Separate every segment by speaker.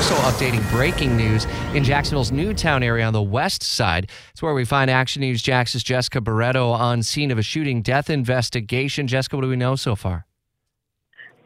Speaker 1: also updating breaking news in Jacksonville's Newtown area on the west side. It's where we find Action News Jax's Jessica Barreto on scene of a shooting death investigation. Jessica, what do we know so far?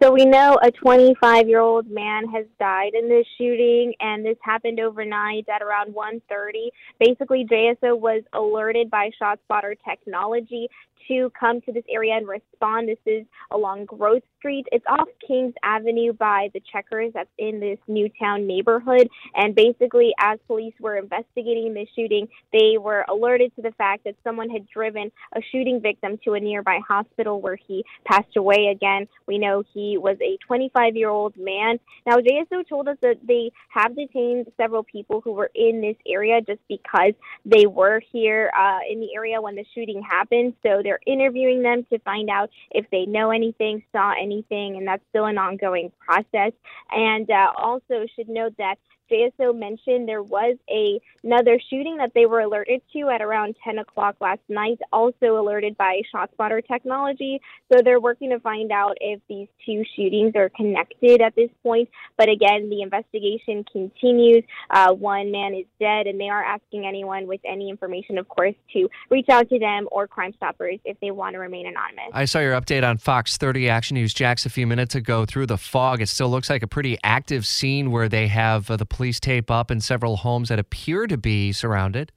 Speaker 2: So we know a 25 year old man has died in this shooting, and this happened overnight at around 1:30. Basically, JSO was alerted by ShotSpotter technology to come to this area and respond. This is along Growth Street. It's off Kings Avenue by the Checkers that's in this Newtown neighborhood. And basically, as police were investigating the shooting, they were alerted to the fact that someone had driven a shooting victim to a nearby hospital where he passed away. Again, we know he was a 25 year old man. Now, JSO told us that they have detained several people who were in this area just because they were here uh, in the area when the shooting happened. So they're they're interviewing them to find out if they know anything, saw anything, and that's still an ongoing process. And uh, also should note that JSO mentioned there was a, another shooting that they were alerted to at around 10 o'clock last night, also alerted by ShotSpotter technology. So they're working to find out if these two shootings are connected at this point. But again, the investigation continues. Uh, one man is dead, and they are asking anyone with any information, of course, to reach out to them or Crime Stoppers if they want to remain anonymous.
Speaker 1: I saw your update on Fox 30 Action News Jax a few minutes ago through the fog. It still looks like a pretty active scene where they have uh, the police tape up in several homes that appear to be surrounded.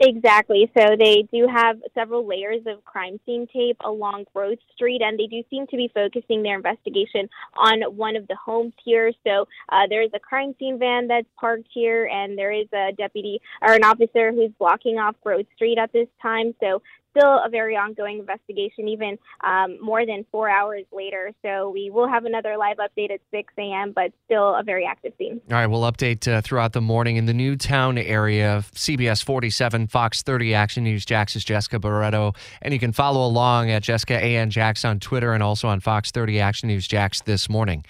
Speaker 2: Exactly. So they do have several layers of crime scene tape along Growth Street, and they do seem to be focusing their investigation on one of the homes here. So uh, there is a crime scene van that's parked here, and there is a deputy or an officer who's blocking off Growth Street at this time. So still a very ongoing investigation, even um, more than four hours later. So we will have another live update at 6 a.m., but still a very active scene.
Speaker 1: All right, we'll update uh, throughout the morning in the Newtown area. CBS 47, Fox 30 Action News. Jax is Jessica Barreto, and you can follow along at Jessica AN Jax on Twitter and also on Fox 30 Action News Jax this morning.